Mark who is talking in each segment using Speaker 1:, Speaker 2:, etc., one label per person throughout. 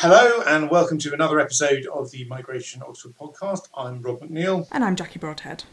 Speaker 1: Hello and welcome to another episode of the Migration Oxford podcast. I'm Rob McNeil.
Speaker 2: And I'm Jackie Broadhead.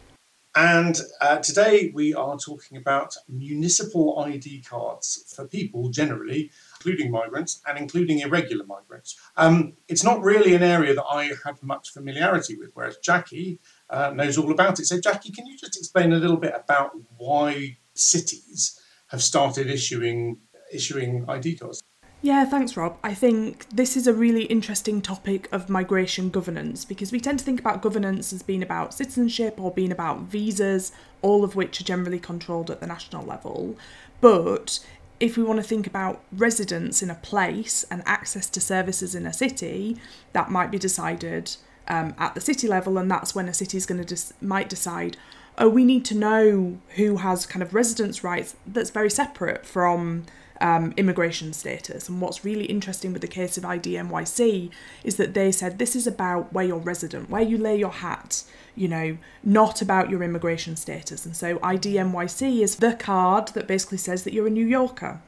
Speaker 1: And uh, today we are talking about municipal ID cards for people generally, including migrants and including irregular migrants. Um, it's not really an area that I have much familiarity with, whereas Jackie uh, knows all about it. So, Jackie, can you just explain a little bit about why cities have started issuing issuing ID cards?
Speaker 2: Yeah, thanks, Rob. I think this is a really interesting topic of migration governance because we tend to think about governance as being about citizenship or being about visas, all of which are generally controlled at the national level. But if we want to think about residence in a place and access to services in a city, that might be decided um, at the city level, and that's when a city is going to might decide. Oh, we need to know who has kind of residence rights that's very separate from um, immigration status. And what's really interesting with the case of IDNYC is that they said this is about where you're resident, where you lay your hat, you know, not about your immigration status. And so IDNYC is the card that basically says that you're a New Yorker.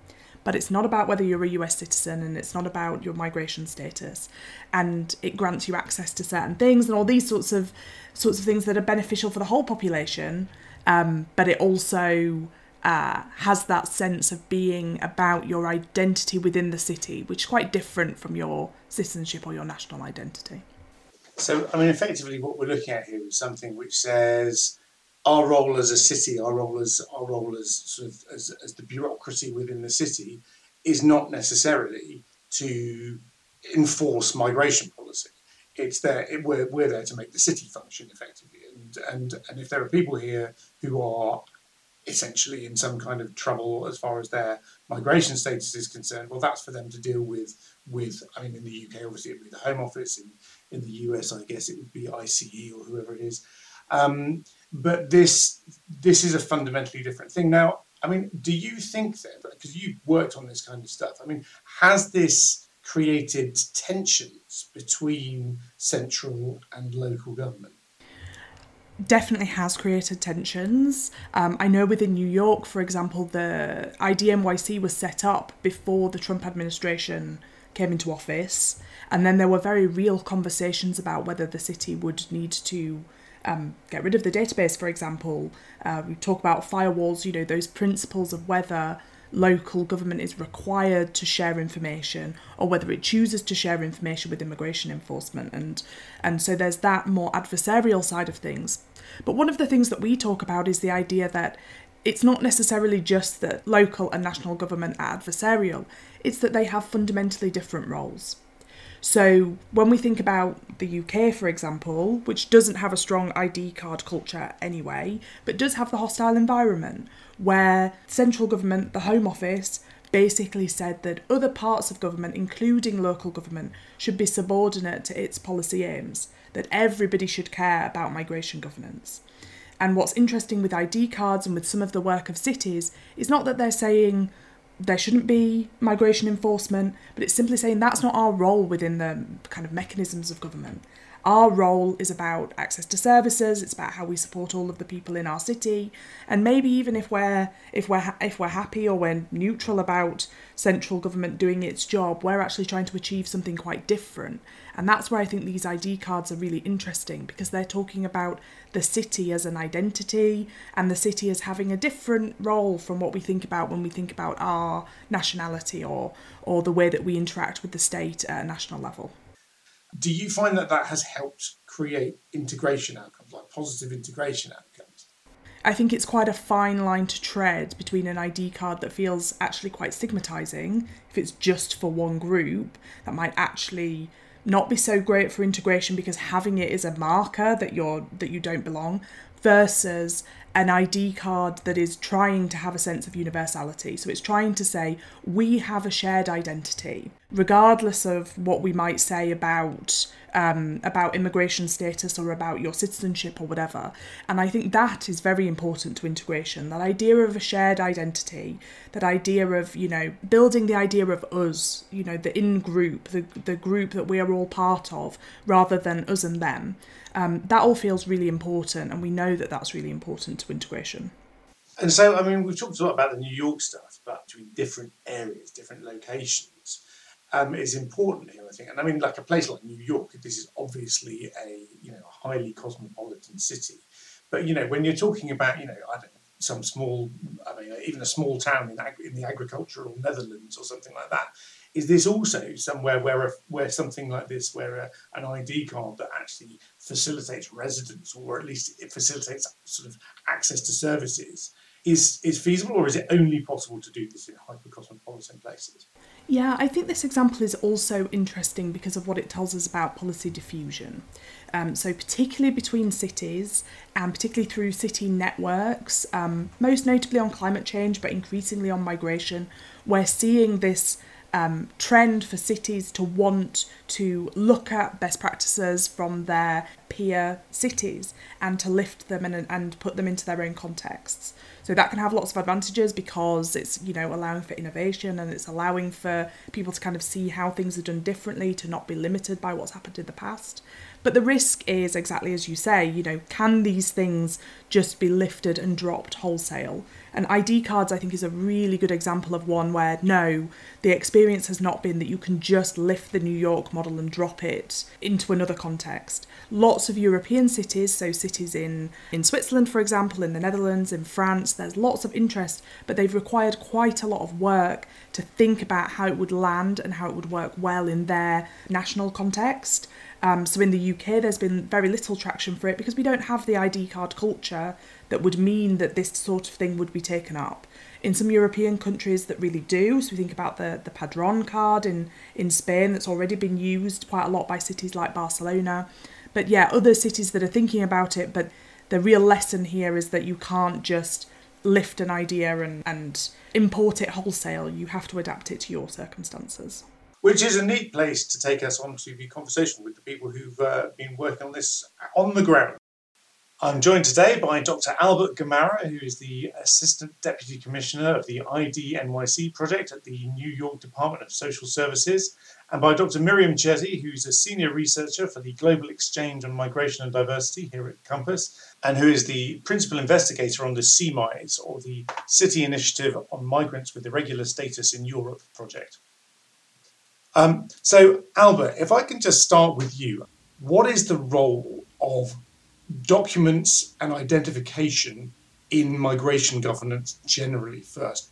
Speaker 2: But it's not about whether you're a US citizen and it's not about your migration status. And it grants you access to certain things and all these sorts of sorts of things that are beneficial for the whole population. Um, but it also uh, has that sense of being about your identity within the city, which is quite different from your citizenship or your national identity.
Speaker 1: So, I mean, effectively, what we're looking at here is something which says our role as a city, our role as our role as sort of as, as the bureaucracy within the city, is not necessarily to enforce migration policy. It's there. It, we're, we're there to make the city function effectively, and and and if there are people here who are essentially in some kind of trouble as far as their migration status is concerned, well, that's for them to deal with. With I mean, in the UK, obviously, it would be the Home Office. In in the US, I guess it would be ICE or whoever it is. Um, but this this is a fundamentally different thing. Now, I mean, do you think that because you've worked on this kind of stuff? I mean, has this created tensions between central and local government?
Speaker 2: Definitely has created tensions. Um, I know within New York, for example, the IDNYC was set up before the Trump administration came into office, and then there were very real conversations about whether the city would need to um, get rid of the database, for example. Uh, we talk about firewalls, you know, those principles of whether local government is required to share information or whether it chooses to share information with immigration enforcement. And and so there's that more adversarial side of things. But one of the things that we talk about is the idea that it's not necessarily just that local and national government are adversarial. It's that they have fundamentally different roles so, when we think about the UK, for example, which doesn't have a strong ID card culture anyway, but does have the hostile environment, where central government, the Home Office, basically said that other parts of government, including local government, should be subordinate to its policy aims, that everybody should care about migration governance. And what's interesting with ID cards and with some of the work of cities is not that they're saying, there shouldn't be migration enforcement, but it's simply saying that's not our role within the kind of mechanisms of government. Our role is about access to services. It's about how we support all of the people in our city, and maybe even if we're if we're if we're happy or we're neutral about central government doing its job, we're actually trying to achieve something quite different. And that's where I think these ID cards are really interesting because they're talking about the city as an identity and the city as having a different role from what we think about when we think about our nationality or or the way that we interact with the state at a national level
Speaker 1: do you find that that has helped create integration outcomes, like positive integration outcomes?
Speaker 2: I think it's quite a fine line to tread between an ID card that feels actually quite stigmatizing, if it's just for one group, that might actually not be so great for integration because having it is a marker that you're that you don't belong versus an ID card that is trying to have a sense of universality. So it's trying to say we have a shared identity, regardless of what we might say about um, about immigration status or about your citizenship or whatever. And I think that is very important to integration. That idea of a shared identity, that idea of you know building the idea of us, you know the in group, the the group that we are all part of, rather than us and them. Um, that all feels really important, and we know that that's really important to integration.
Speaker 1: And so, I mean, we've talked a lot about the New York stuff, but between different areas, different locations. um, is important here, I think. And I mean, like a place like New York, this is obviously a you know highly cosmopolitan city. But you know, when you're talking about you know, I don't some small, I mean, even a small town in, ag- in the agricultural Netherlands or something like that, is this also somewhere where a, where something like this, where a, an ID card that actually facilitates residence, or at least it facilitates sort of access to services, is is feasible, or is it only possible to do this in hyper cosmopolitan places?
Speaker 2: Yeah, I think this example is also interesting because of what it tells us about policy diffusion. Um, so, particularly between cities and particularly through city networks, um, most notably on climate change, but increasingly on migration, we're seeing this um, trend for cities to want to look at best practices from their peer cities and to lift them and, and put them into their own contexts. So that can have lots of advantages because it's you know allowing for innovation and it's allowing for people to kind of see how things are done differently to not be limited by what's happened in the past. But the risk is exactly as you say, you know, can these things just be lifted and dropped wholesale? And ID cards, I think, is a really good example of one where no, the experience has not been that you can just lift the New York model and drop it into another context. Lots of European cities, so cities in, in Switzerland, for example, in the Netherlands, in France, there's lots of interest, but they've required quite a lot of work to think about how it would land and how it would work well in their national context. Um, so in the UK, there's been very little traction for it because we don't have the ID card culture that would mean that this sort of thing would be taken up. In some European countries that really do, so we think about the, the Padron card in, in Spain that's already been used quite a lot by cities like Barcelona. But yeah, other cities that are thinking about it, but the real lesson here is that you can't just lift an idea and, and import it wholesale. You have to adapt it to your circumstances
Speaker 1: which is a neat place to take us on to the conversation with the people who've uh, been working on this on the ground. I'm joined today by Dr. Albert Gamarra, who is the Assistant Deputy Commissioner of the IDNYC project at the New York Department of Social Services, and by Dr. Myriam Cherti, who's a Senior Researcher for the Global Exchange on Migration and Diversity here at COMPAS, and who is the Principal Investigator on the C-MISE, or the City Initiative on Migrants with Irregular Status in Europe project. Um, so, Albert, if I can just start with you, what is the role of documents and identification in migration governance generally first?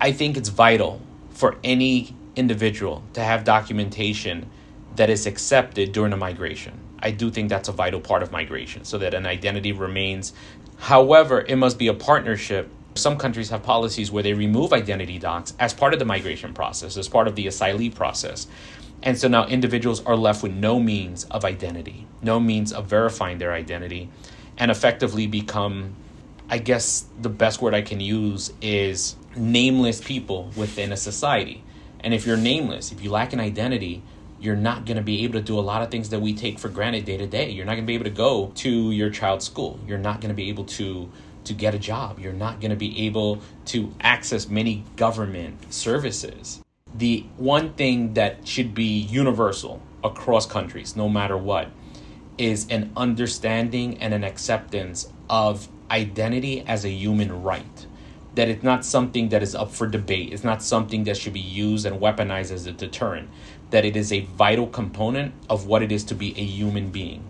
Speaker 3: I think it's vital for any individual to have documentation that is accepted during a migration. I do think that's a vital part of migration so that an identity remains. However, it must be a partnership some countries have policies where they remove identity docs as part of the migration process, as part of the asylee process. And so now individuals are left with no means of identity, no means of verifying their identity, and effectively become, I guess the best word I can use is nameless people within a society. And if you're nameless, if you lack an identity, you're not going to be able to do a lot of things that we take for granted day to day. You're not going to be able to go to your child's school. You're not going to be able to to get a job. You're not going to be able to access many government services. The one thing that should be universal across countries, no matter what, is an understanding and an acceptance of identity as a human right. That it's not something that is up for debate. It's not something that should be used and weaponized as a deterrent. That it is a vital component of what it is to be a human being.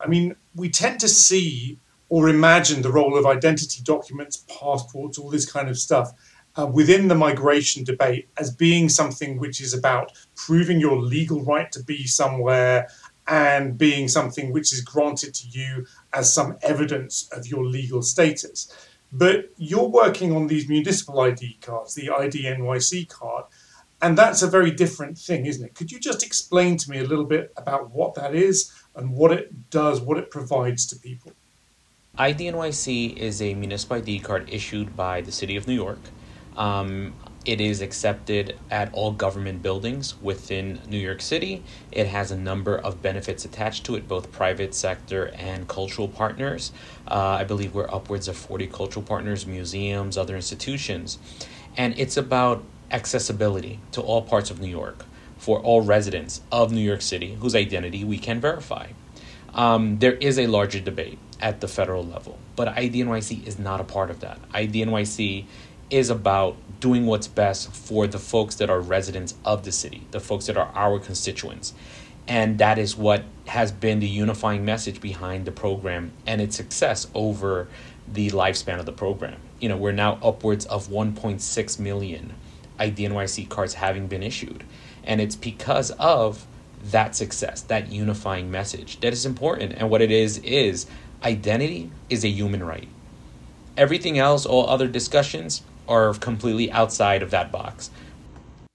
Speaker 1: I mean, we tend to see or imagine the role of identity documents, passports, all this kind of stuff uh, within the migration debate as being something which is about proving your legal right to be somewhere and being something which is granted to you as some evidence of your legal status. But you're working on these municipal ID cards, the ID NYC card, and that's a very different thing, isn't it? Could you just explain to me a little bit about what that is and what it does, what it provides to people?
Speaker 3: IDNYC is a municipal ID card issued by the City of New York. Um, it is accepted at all government buildings within New York City. It has a number of benefits attached to it, both private sector and cultural partners. Uh, I believe we're upwards of 40 cultural partners, museums, other institutions. And it's about accessibility to all parts of New York for all residents of New York City whose identity we can verify. Um, there is a larger debate at the federal level. But IDNYC is not a part of that. IDNYC is about doing what's best for the folks that are residents of the city, the folks that are our constituents. And that is what has been the unifying message behind the program and its success over the lifespan of the program. You know, we're now upwards of 1.6 million IDNYC cards having been issued. And it's because of that success, that unifying message that is important. And what it is, is identity is a human right. Everything else, all other discussions, are completely outside of that box.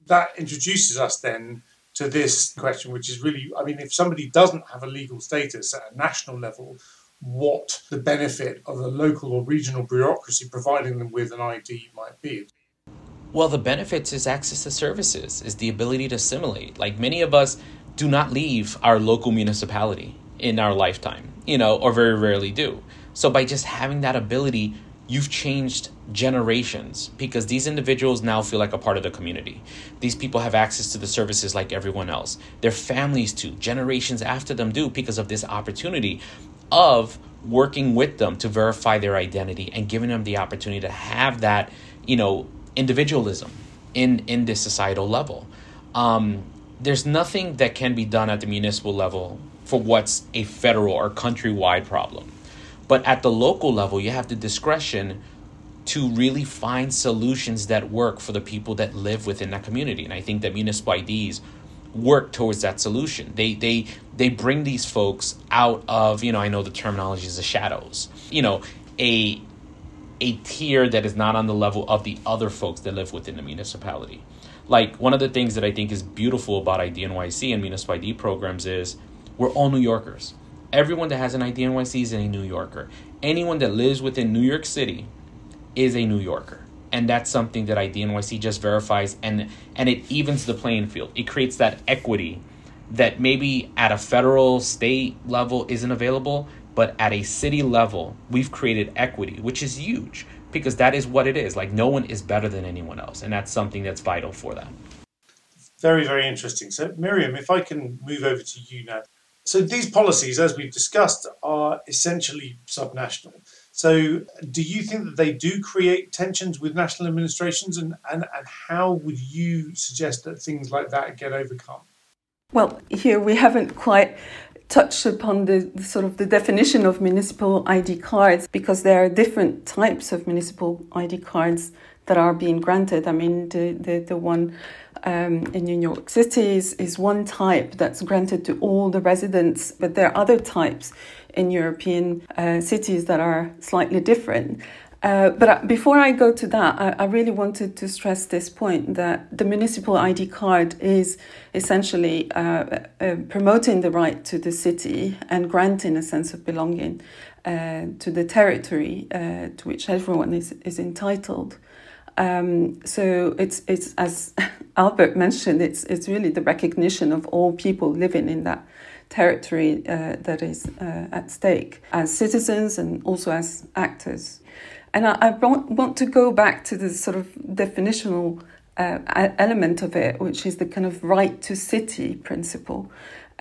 Speaker 1: That introduces us then to this question, which is really I mean, if somebody doesn't have a legal status at a national level, what the benefit of a local or regional bureaucracy providing them with an ID might be.
Speaker 3: Well, the benefits is access to services, is the ability to assimilate. Like many of us do not leave our local municipality in our lifetime, you know, or very rarely do. So by just having that ability, you've changed generations because these individuals now feel like a part of the community. These people have access to the services like everyone else. Their families too, generations after them do because of this opportunity of working with them to verify their identity and giving them the opportunity to have that, you know, individualism in in this societal level. Um, there's nothing that can be done at the municipal level for what's a federal or countrywide problem. But at the local level, you have the discretion to really find solutions that work for the people that live within that community. And I think that municipal IDs work towards that solution. They they they bring these folks out of, you know, I know the terminology is the shadows. You know, a a tier that is not on the level of the other folks that live within the municipality. Like one of the things that I think is beautiful about IDNYC and municipal ID programs is we're all New Yorkers. Everyone that has an IDNYC is a New Yorker. Anyone that lives within New York City is a New Yorker. And that's something that IDNYC just verifies and and it evens the playing field. It creates that equity that maybe at a federal state level isn't available, but at a city level, we've created equity, which is huge because that is what it is. Like no one is better than anyone else, and that's something that's vital for them.
Speaker 1: Very, very interesting. So, Myriam, if I can move over to you now. So, these policies, as we've discussed, are essentially subnational. So, do you think that they do create tensions with national administrations, and, and, and how would you suggest that things like that get overcome?
Speaker 4: Well, here we haven't quite touched upon the, the, sort of the definition of municipal ID cards because there are different types of municipal ID cards that are being granted. I mean, the the, the one um, in New York City is, is one type that's granted to all the residents, but there are other types in European uh, cities that are slightly different. Uh, but uh, before I go to that, I, I, really wanted to stress this point that the municipal ID card is essentially uh, uh promoting the right to the city and granting a sense of belonging uh, to the territory uh, to which everyone is, is entitled. Um, so it's it's as Albert mentioned, it's it's really the recognition of all people living in that territory uh, that is uh, at stake as citizens and also as actors. And I, I want, want to go back to the sort of definitional uh, element of it, which is the kind of right to city principle.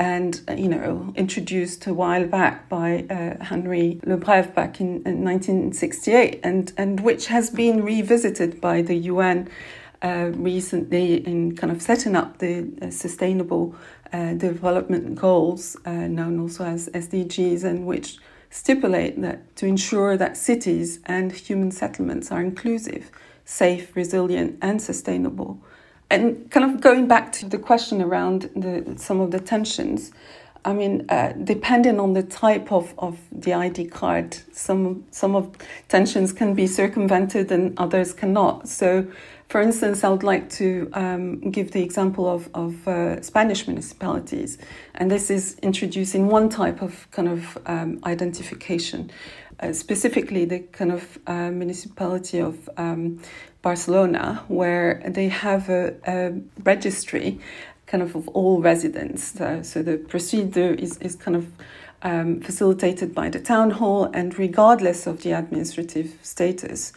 Speaker 4: And, uh, you know, introduced a while back by uh, Henri Lefebvre back in, in 1968, and, and which has been revisited by the UN uh, recently in kind of setting up the uh, sustainable uh, development goals, uh, known also as SDGs, and which stipulate that to ensure that cities and human settlements are inclusive, safe, resilient, and sustainable. And kind of going back to the question around the, some of the tensions, I mean, uh, depending on the type of, of the ID card, some some of tensions can be circumvented and others cannot. So for instance, I would like to um, give the example of, of uh, Spanish municipalities, and this is introducing one type of kind of um, identification, specifically the kind of uh, municipality of um, Barcelona, where they have a, a, registry kind of of all residents. Uh, so the procedure is, is kind of um, facilitated by the town hall, and regardless of the administrative status,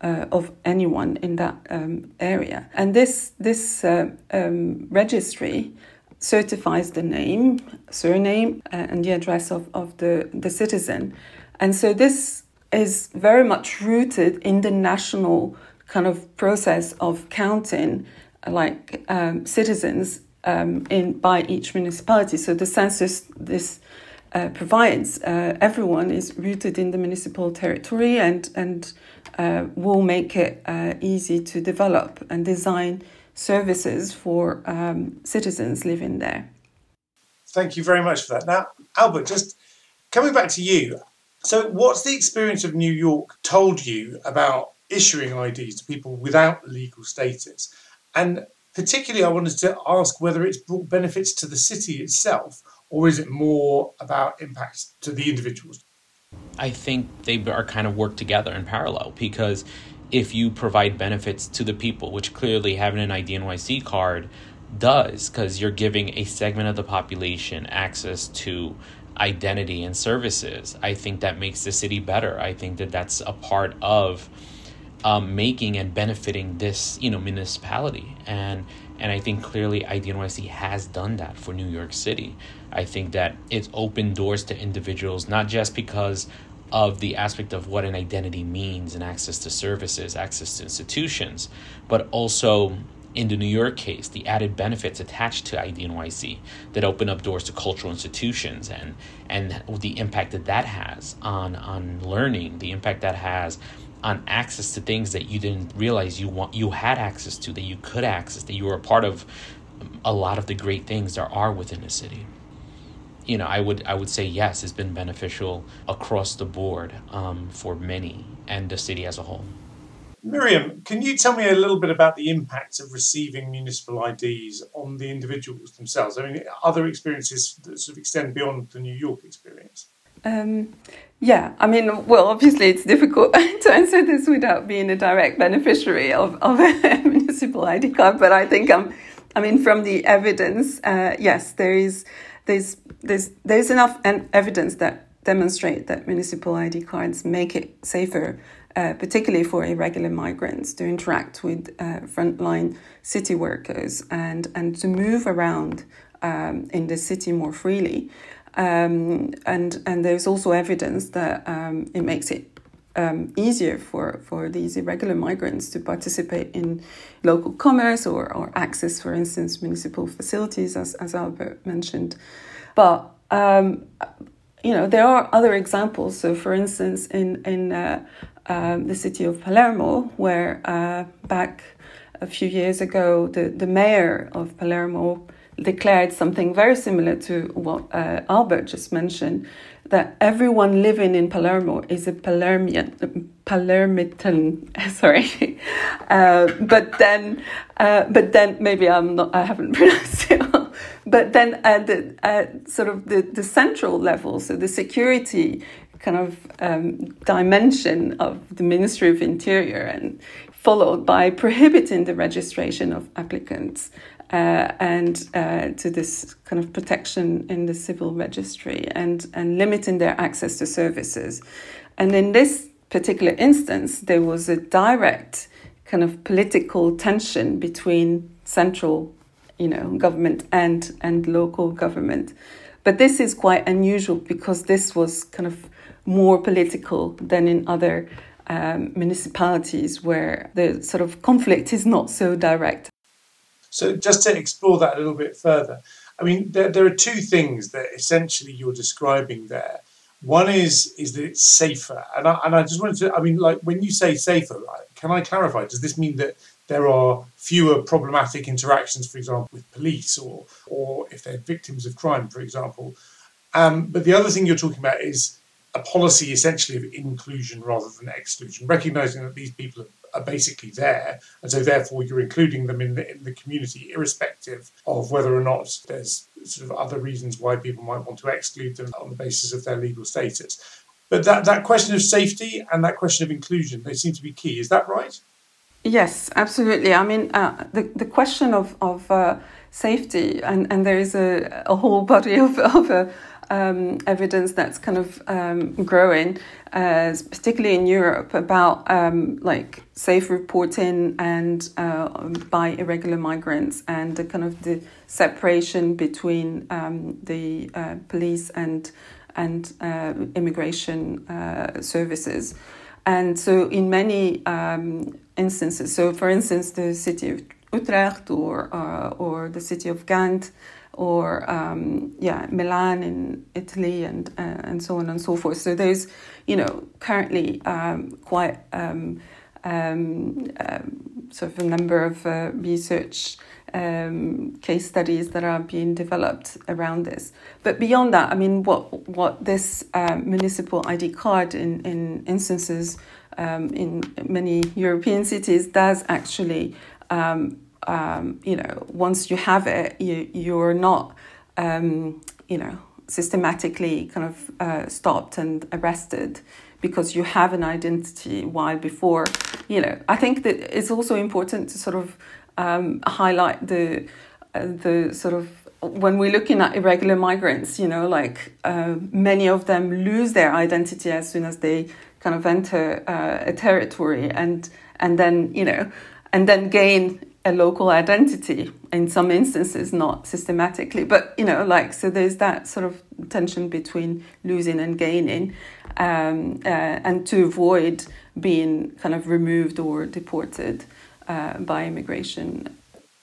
Speaker 4: uh, of anyone in that um, area. And this this uh, um, registry certifies the name, surname, uh, and the address of, of the, the citizen. And so this is very much rooted in the national kind of process of counting like um, citizens um, in by each municipality. So the census this uh, provides uh, everyone is rooted in the municipal territory and and uh, will make it uh, easy to develop and design services for um, citizens living there.
Speaker 1: Thank you very much for that. Now, Albert, just coming back to you. So, what's the experience of New York told you about issuing IDs to people without legal status? And particularly, I wanted to ask whether it's brought benefits to the city itself, or is it more about impacts to the individuals?
Speaker 3: I think they are kind of work together in parallel because if you provide benefits to the people, which clearly having an IDNYC card does, because you're giving a segment of the population access to identity and services, I think that makes the city better. I think that that's a part of um, making and benefiting this, you know, municipality, and and I think clearly IDNYC has done that for New York City. I think that it's opened doors to individuals, not just because of the aspect of what an identity means and access to services, access to institutions, but also in the New York case, the added benefits attached to IDNYC that open up doors to cultural institutions and and the impact that that has on on learning, the impact that has on access to things that you didn't realize you want you had access to that you could access that you were a part of a lot of the great things there are within the city. You know i would i would say yes it's been beneficial across the board um, for many and the city as a whole
Speaker 1: Myriam, can you tell me a little bit about the impact of receiving municipal IDs on the individuals themselves? I mean, other experiences that sort of extend beyond the New York experience?
Speaker 4: Um, yeah, I mean, well, obviously it's difficult to answer this without being a direct beneficiary of, of a municipal ID card, but I think I'm, I mean, from the evidence, uh, yes, there is, there's, there's, there's enough evidence that demonstrate that municipal ID cards make it safer, uh, particularly for irregular migrants, to interact with uh, frontline city workers and, and to move around um, in the city more freely. Um, and and there's also evidence that um, it makes it um, easier for, for these irregular migrants to participate in local commerce or, or access, for instance, municipal facilities, as, as Albert mentioned. But um, you know there are other examples. So, for instance, in in uh, um, the city of Palermo, where uh, back a few years ago, the, the mayor of Palermo declared something very similar to what uh, Albert just mentioned that everyone living in Palermo is a Palermian, Palermitan. Sorry, uh, but then, uh, but then maybe I'm not. I haven't pronounced it. But then at the at sort of the, the central level, so the security kind of um, dimension of the Ministry of Interior, and followed by prohibiting the registration of applicants uh, and uh, to this kind of protection in the civil registry and, and limiting their access to services. And in this particular instance, there was a direct kind of political tension between central you know, government and, and local government. But this is quite unusual because this was kind of more political than in other um, municipalities where the sort of conflict is not so direct.
Speaker 1: So just to explore that a little bit further, I mean, there, there are two things that essentially you're describing there. One is is that it's safer, and I, and I just wanted to. I mean, like when you say safer, can I clarify? Does this mean that there are fewer problematic interactions, for example, with police, or or if they're victims of crime, for example? Um, but the other thing you're talking about is a policy essentially of inclusion rather than exclusion, recognizing that these people are basically there, and so therefore you're including them in the in the community, irrespective of whether or not there's sort of other reasons why people might want to exclude them on the basis of their legal status. But that, that question of safety and that question of inclusion, they seem to be key. Is that right?
Speaker 4: Yes, absolutely. I mean, uh, the, the question of, of uh, safety, and, and there is a, a whole body of, of uh, um, evidence that's kind of um, growing, uh, particularly in Europe, about um, like safe reporting and uh, by irregular migrants and the kind of the separation between um, the uh, police and and uh, immigration uh, services. And so, in many um, instances, so for instance, the city of Utrecht or, uh, or the city of Ghent or um, yeah, Milan in Italy and, uh, and so on and so forth. So, there's, you know, currently um, quite um, um, um, sort of a number of uh, research um, case studies that are being developed around this. But beyond that, I mean, what what this uh, municipal ID card in in instances in many European cities does actually, um, um, you know, once you have it, you you're not, um, you know, systematically kind of uh, stopped and arrested because you have an identity while before. You know i think that it's also important to sort of um, highlight the uh, the sort of when we're looking at irregular migrants you know like uh, many of them lose their identity as soon as they kind of enter uh, a territory and and then you know and then gain a local identity in some instances not systematically but you know like so there's that sort of tension between losing and gaining um, uh, and to avoid being kind of removed or deported uh, by immigration.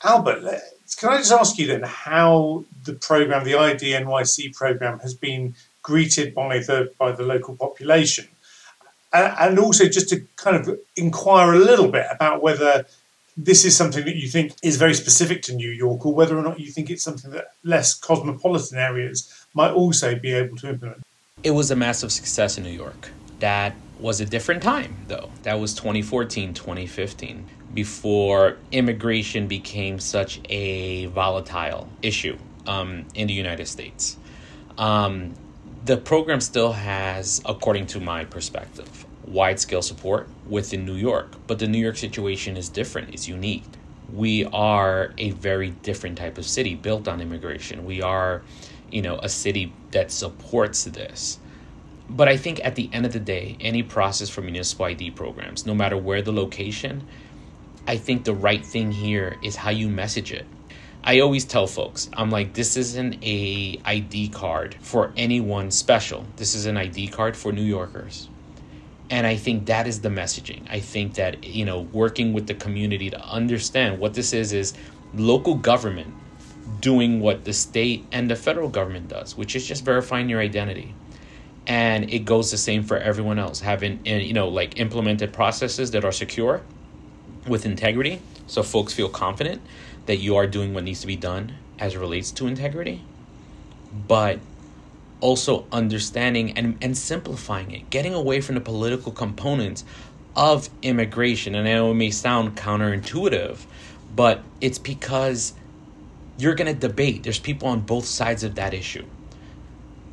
Speaker 1: Albert, can I just ask you then how the program, the ID NYC program, has been greeted by the by the local population, and also just to kind of inquire a little bit about whether this is something that you think is very specific to New York, or whether or not you think it's something that less cosmopolitan areas might also be able to implement.
Speaker 3: It was a massive success in New York. That was a different time, though. That was 2014, 2015, before immigration became such a volatile issue um, in the United States. Um, the program still has, according to my perspective, wide scale support within New York, but the New York situation is different, it's unique. We are a very different type of city built on immigration. We are, you know, a city that supports this. But I think at the end of the day, any process for municipal ID programs, no matter where the location, I think the right thing here is how you message it. I always tell folks, I'm like, this isn't a ID card for anyone special. This is an ID card for New Yorkers. And I think that is the messaging. I think that, you know, working with the community to understand what this is is local government doing what the state and the federal government does, which is just verifying your identity and it goes the same for everyone else having eh, you know like implemented processes that are secure with integrity so folks feel confident that you are doing what needs to be done as it relates to integrity but also understanding and, and simplifying it getting away from the political components of immigration. And i know it may sound counterintuitive but it's because you're going to debate. There's people on both sides of that issue.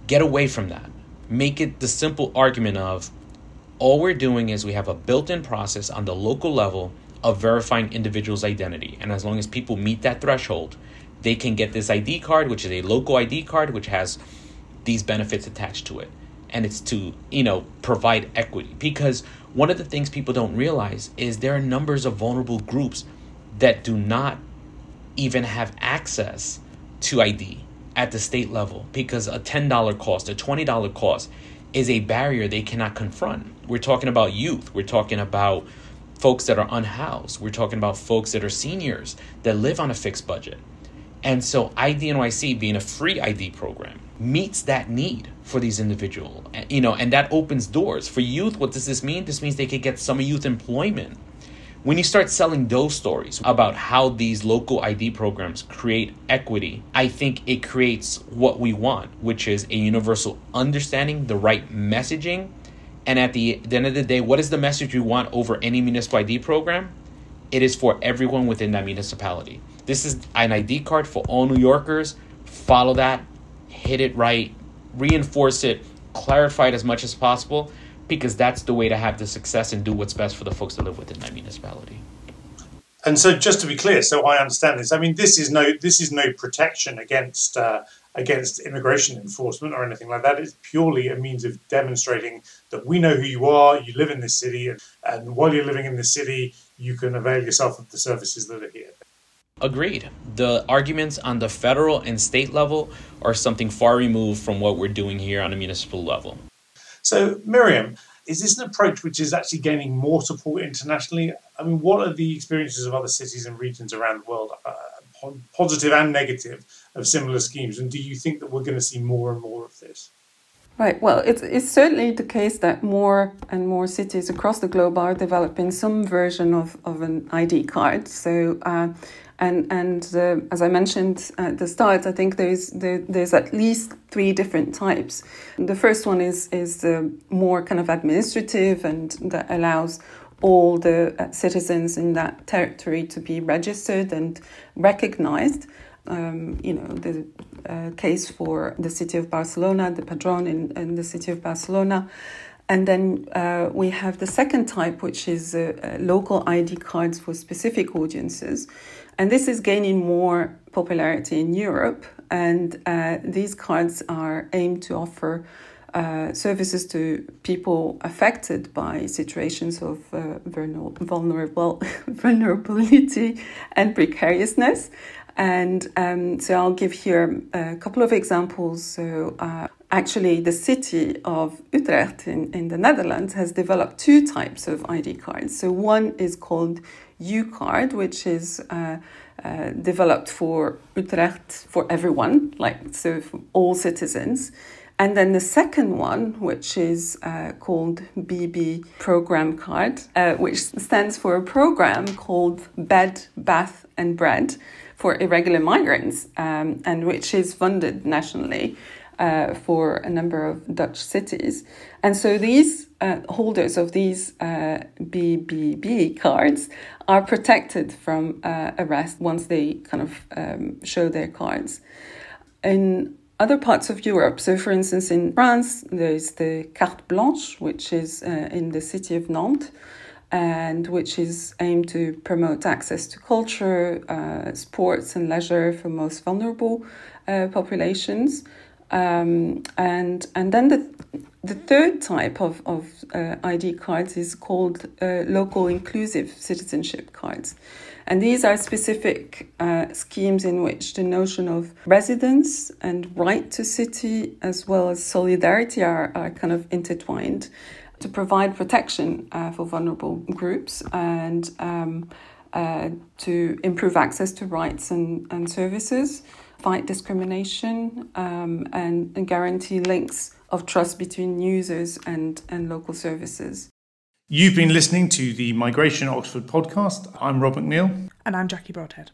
Speaker 3: Get away from that. Make it the simple argument of all we're doing is we have a built in process on the local level of verifying individuals' identity. And as long as people meet that threshold, they can get this ID card, which is a local ID card, which has these benefits attached to it. And it's to, you know, provide equity. Because one of the things people don't realize is there are numbers of vulnerable groups that do not even have access to ID at the state level because a $10 cost, a $20 cost is a barrier they cannot confront. We're talking about youth, we're talking about folks that are unhoused, we're talking about folks that are seniors that live on a fixed budget. And so IDNYC being a free ID program meets that need for these individuals. Eh, you know, and that opens doors. For youth, what does this mean? This means they could get some youth employment when you start selling those stories about how these local ID programs create equity, I think it creates what we want, which is a universal understanding, the right messaging. And at the, the end of the day, what is the message we want over any municipal ID program? It is for everyone within that municipality. This is an ID card for all New Yorkers. Follow that, hit it right, reinforce it, clarify it as much as possible because that's the way to have the success and do what's best for the folks that live within that municipality.
Speaker 1: And so, just to be clear, so I understand this. I mean, this is no this is no protection against uh, against immigration enforcement or anything like that. It's purely a means of demonstrating that we know who you are. You live in this city, and, and while you're living in this city, you can avail yourself of the services that are here.
Speaker 3: Agreed. The arguments on the federal and state level are something far removed from what we're doing here on a municipal level.
Speaker 1: So, Myriam, Is this an approach which is actually gaining more support internationally? I mean, what are the experiences of other cities and regions around the world, uh, positive and negative, of similar schemes? And do you think that we're going to see more and more of this?
Speaker 4: Right. Well, it's, it's certainly the case that more and more cities across the globe are developing some version of, of an ID card. So, uh, and and uh, as I mentioned at the start, I think there's there, there's at least three different types. The first one is is the more kind of administrative and that allows all the uh, citizens in that territory to be registered and recognized. Um, you know, the uh, case for the city of Barcelona, the Padron in, in the city of Barcelona. And then uh, we have the second type, which is uh, uh local ID cards for specific audiences. And this is gaining more popularity in Europe. And uh, these cards are aimed to offer uh, services to people affected by situations of uh, vulnerable vulnerability and precariousness. And um, so I'll give here a couple of examples. So uh, actually, the city of Utrecht in, in the Netherlands has developed two types of ID cards. So one is called U card, which is uh, uh, developed for Utrecht for everyone, like so for all citizens. And then the second one, which is uh, called BB Program Card, uh, which stands for a program called Bed, Bath, and Bread for irregular migrants, um, and which is funded nationally uh, for a number of Dutch cities. And so these uh, holders of these uh, BBB cards are protected from uh, arrest once they kind of um, show their cards. In other parts of Europe, so for instance in France, there's the Carte Blanche, which is uh, in the city of Nantes and which is aimed to promote access to culture, uh, sports, and leisure for most vulnerable uh, populations. Um, and and then the the third type of of uh, ID cards is called uh, local inclusive citizenship cards, and these are specific uh, schemes in which the notion of residence and right to city as well as solidarity are, are kind of intertwined to provide protection uh, for vulnerable groups and um, uh, to improve access to rights and, and services fight discrimination um, and, and guarantee links of trust between users and, and local services.
Speaker 1: You've been listening to the Migration Oxford podcast. I'm Rob McNeil.
Speaker 2: And I'm Jackie Broadhead.